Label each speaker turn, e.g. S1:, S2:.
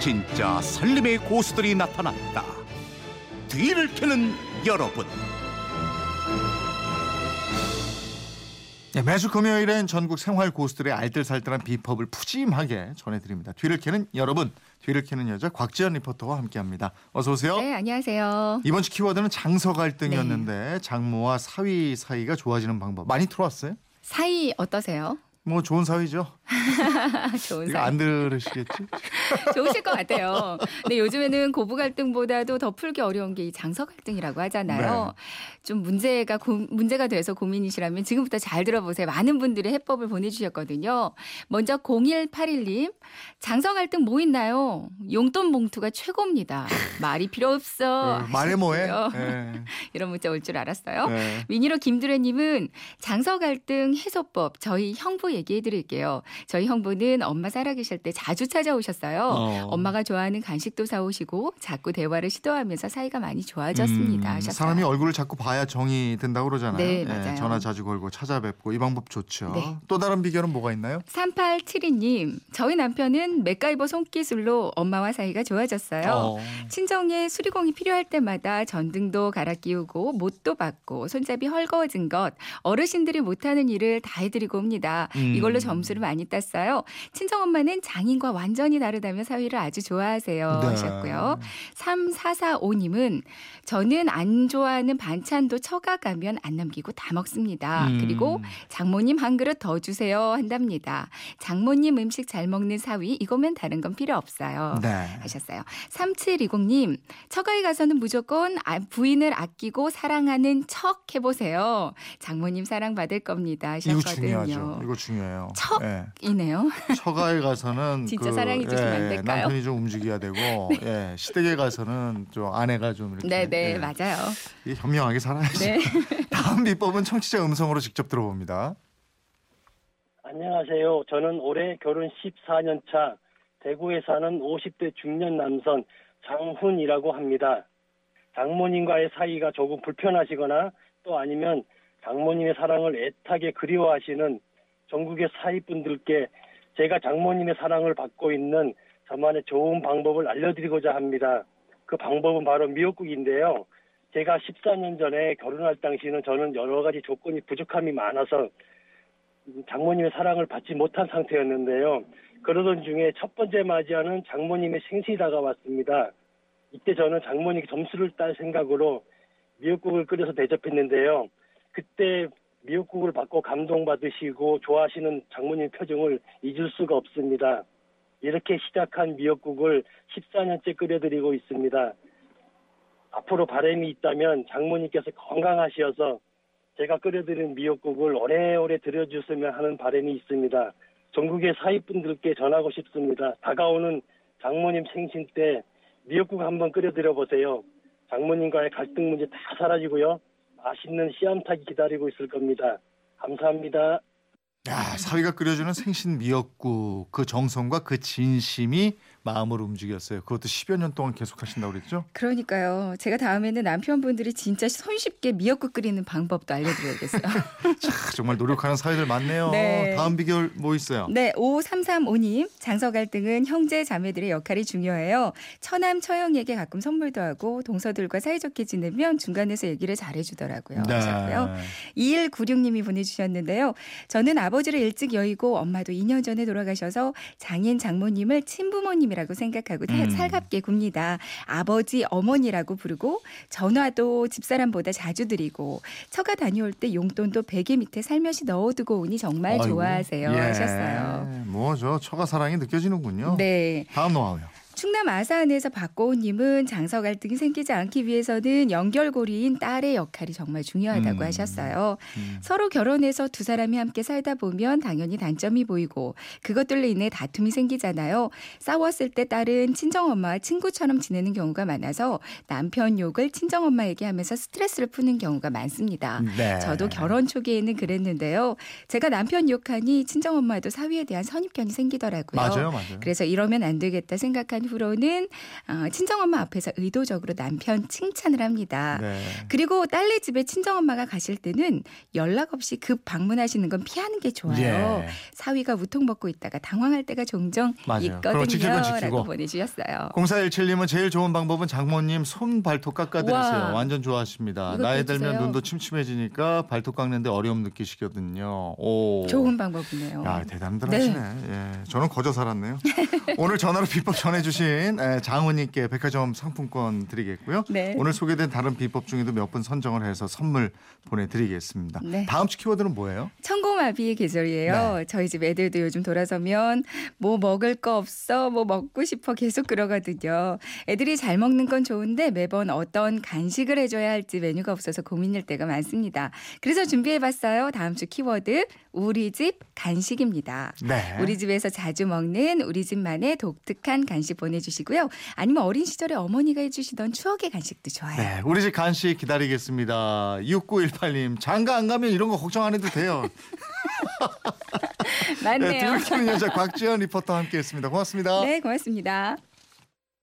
S1: 진짜 살림의 고수들이 나타났다. 뒤를 캐는 여러분.
S2: 네, 매주 금요일엔 전국 생활 고수들의 알뜰살뜰한 비법을 푸짐하게 전해드립니다. 뒤를 캐는 여러분, 뒤를 캐는 여자 곽지연 리포터와 함께합니다. 어서 오세요.
S3: 네, 안녕하세요.
S2: 이번 주 키워드는 장서 갈등이었는데 장모와 사위 사이가 좋아지는 방법 많이 들어왔어요?
S3: 사이 어떠세요?
S2: 뭐 좋은 사위죠.
S3: 좋은
S2: 이거
S3: 사이.
S2: 안 들으시겠지?
S3: 좋으실 것 같아요. 근데 요즘에는 고부 갈등보다도 더 풀기 어려운 게 이 장서 갈등이라고 하잖아요.
S2: 네.
S3: 좀 문제가 고, 문제가 돼서 고민이시라면 지금부터 잘 들어보세요. 많은 분들이 해법을 보내주셨거든요. 먼저 0181님 장서 갈등 뭐 있나요? 용돈 봉투가 최고입니다. 말이 필요 없어.
S2: 어, 말해 뭐해? 네.
S3: 이런 문자 올 줄 알았어요.
S2: 네.
S3: 미니로 김두래님은 장서 갈등 해소법 저희 형부 얘기해 드릴게요. 저희 형부는 엄마 살아계실 때 자주 찾아오셨어요.
S2: 어.
S3: 엄마가 좋아하는 간식도 사오시고 자꾸 대화를 시도하면서 사이가 많이 좋아졌습니다.
S2: 음. 사람이 얼굴을 자꾸 봐야 정이 든다고 그러잖아요.
S3: 네,
S2: 예,
S3: 맞아요.
S2: 전화 자주 걸고 찾아뵙고 이 방법 좋죠.
S3: 네.
S2: 또 다른 비결은 뭐가 있나요?
S3: 3872님, 저희 남편은 맥가이버 손기술로 엄마와 사이가 좋아졌어요.
S2: 어.
S3: 친정에 수리공이 필요할 때마다 전등도 갈아 끼우고 못도 받고 손잡이 헐거워진 것 어르신들이 못하는 일을 다 해드리고 옵니다.
S2: 음.
S3: 이걸로 점수를 많이 땄어요. 친정 엄마는 장인과 완전히 다르다며 사위를 아주 좋아하세요
S2: 네.
S3: 하셨고요. 3445님은 저는 안 좋아하는 반찬도 처가 가면 안 남기고 다 먹습니다.
S2: 음.
S3: 그리고 장모님 한 그릇 더 주세요 한답니다. 장모님 음식 잘 먹는 사위 이거면 다른 건 필요 없어요.
S2: 네.
S3: 하셨어요. 3720님, 처가에 가서는 무조건 아- 부인을 아끼고 사랑하는 척 해보세요. 장모님 사랑받을 겁니다.
S2: 이거
S3: 하셨거든요.
S2: 중요하죠. 이거 중요해요.
S3: 척?
S2: 예.
S3: 이네요.
S2: 처가에 가서는
S3: 진짜
S2: 그,
S3: 사랑해 주시면 안 될까요? 네.
S2: 남편이 좀 움직여야 되고 예, 시댁에 가서는 좀 아내가 좀 이렇게
S3: 네네,
S2: 예,
S3: 맞아요.
S2: 이게 현명하게 살아야죠.
S3: 네.
S2: 다음 비법은 청취자 음성으로 직접 들어봅니다.
S4: 안녕하세요. 저는 올해 결혼 14년 차 대구에 사는 50대 중년 남성 장훈이라고 합니다. 장모님과의 사이가 조금 불편하시거나 또 아니면 장모님의 사랑을 애타게 그리워하시는 전국의 사위분들께 제가 장모님의 사랑을 받고 있는 저만의 좋은 방법을 알려드리고자 합니다. 그 방법은 바로 미역국인데요. 제가 14년 전에 결혼할 당시는 저는 여러 가지 조건이 부족함이 많아서 장모님의 사랑을 받지 못한 상태였는데요. 그러던 중에 첫 번째 맞이하는 장모님의 생신이 다가왔습니다. 이때 저는 장모님께 점수를 딸 생각으로 미역국을 끓여서 대접했는데요. 그때 미역국을 받고 감동받으시고 좋아하시는 장모님 표정을 잊을 수가 없습니다. 이렇게 시작한 미역국을 14년째 끓여드리고 있습니다. 앞으로 바람이 있다면 장모님께서 건강하시어서 제가 끓여드린 미역국을 오래오래 드려주시면 하는 바람이 있습니다. 전국의 사위분들께 전하고 싶습니다. 다가오는 장모님 생신 때 미역국 한번 끓여드려 보세요. 장모님과의 갈등 문제 다 사라지고요. 맛있는 씨암탉이 기다리고 있을 겁니다. 감사합니다.
S2: 야, 사위가 끓여주는 생신 미역국 그 정성과 그 진심이 마음을 움직였어요. 그것도 10여 년 동안 계속 하신다고 그랬죠?
S3: 그러니까요. 제가 다음에는 남편분들이 진짜 손쉽게 미역국 끓이는 방법도 알려드려야겠어요.
S2: 자, 정말 노력하는 사위들 많네요.
S3: 네.
S2: 다음 비결 뭐 있어요?
S3: 네, 5335님. 장서 갈등은 형제 자매들의 역할이 중요해요. 처남 처형에게 가끔 선물도 하고 동서들과 사이좋게 지내면 중간에서 얘기를 잘해주더라고요.
S2: 네.
S3: 하셨고요. 2196님이 보내주셨는데요. 저는 아버지를 일찍 여의고 엄마도 2년 전에 돌아가셔서 장인 장모님을 친부모님 이라고 생각하고 사-
S2: 음.
S3: 살갑게 굽니다. 아버지 어머니라고 부르고 전화도 집사람보다 자주 드리고 처가 다녀올 때 용돈도 베개 밑에 살며시 넣어두고 오니 정말
S2: 아이고.
S3: 좋아하세요
S2: 예.
S3: 하셨어요.
S2: 뭐저 처가 사랑이 느껴지는군요.
S3: 네.
S2: 다음 노하우요.
S3: 충남 아산에서 박고은님은 장서 갈등이 생기지 않기 위해서는 연결고리인 딸의 역할이 정말 중요하다고
S2: 음.
S3: 하셨어요.
S2: 음.
S3: 서로 결혼해서 두 사람이 함께 살다 보면 당연히 단점이 보이고 그것들로 인해 다툼이 생기잖아요. 싸웠을 때 딸은 친정엄마와 친구처럼 지내는 경우가 많아서 남편 욕을 친정엄마에게 하면서 스트레스를 푸는 경우가 많습니다.
S2: 네.
S3: 저도 결혼 초기에는 그랬는데요. 제가 남편 욕하니 친정엄마도 사위에 대한 선입견이 생기더라고요.
S2: 맞아요, 맞아요.
S3: 그래서 이러면 안 되겠다 생각한 이후로는 어, 친정엄마 앞에서 의도적으로 남편 칭찬을 합니다.
S2: 네.
S3: 그리고 딸네 집에 친정엄마가 가실 때는 연락 없이 급 방문하시는 건 피하는 게 좋아요.
S2: 예.
S3: 사위가 우통 먹고 있다가 당황할 때가 종종
S2: 맞아요. 그럼 지키고
S3: 있거든요.
S2: 지키고.
S3: 라고 보내주셨어요.
S2: 0417님은 제일 좋은 방법은 장모님 손 발톱 깎아드리세요.
S3: 우와.
S2: 완전 좋아하십니다. 나이 들면. 눈도 침침해지니까 발톱 깎는데 어려움 느끼시거든요. 오.
S3: 좋은 방법이네요.
S2: 야 대단들 하시네. 예, 저는 거저 살았네요. 오늘 전화로 비법 전해주신 에, 장훈님께 백화점 상품권 드리겠고요.
S3: 네.
S2: 오늘 소개된 다른 비법 중에도 몇 분 선정을 해서 선물 보내드리겠습니다.
S3: 네.
S2: 다음 주 키워드는 뭐예요?
S3: 천고마비의 계절이에요.
S2: 네.
S3: 저희 집 애들도 요즘 돌아서면 뭐 먹을 거 없어, 뭐 먹고 싶어 계속 그러거든요. 애들이 잘 먹는 건 좋은데 매번 어떤 간식을 해줘야 할지 메뉴가 없어서 고민일 때가 많습니다. 그래서 준비해봤어요. 다음 주 키워드 우리 집 간식입니다.
S2: 네.
S3: 우리 집에서 자주 먹는 우리 집만의 독특한 간식 보 내주시고요. 아니면 어린 시절에 어머니가 해주시던 추억의 간식도 좋아요.
S2: 네, 우리 집 간식 기다리겠습니다. 6918님, 장가 안 가면 이런 거 걱정 안 해도 돼요. 네,
S3: 맞네요.
S2: 뒤를 캐는 여자 곽지연 리포터와 함께했습니다. 고맙습니다.
S3: 네, 고맙습니다.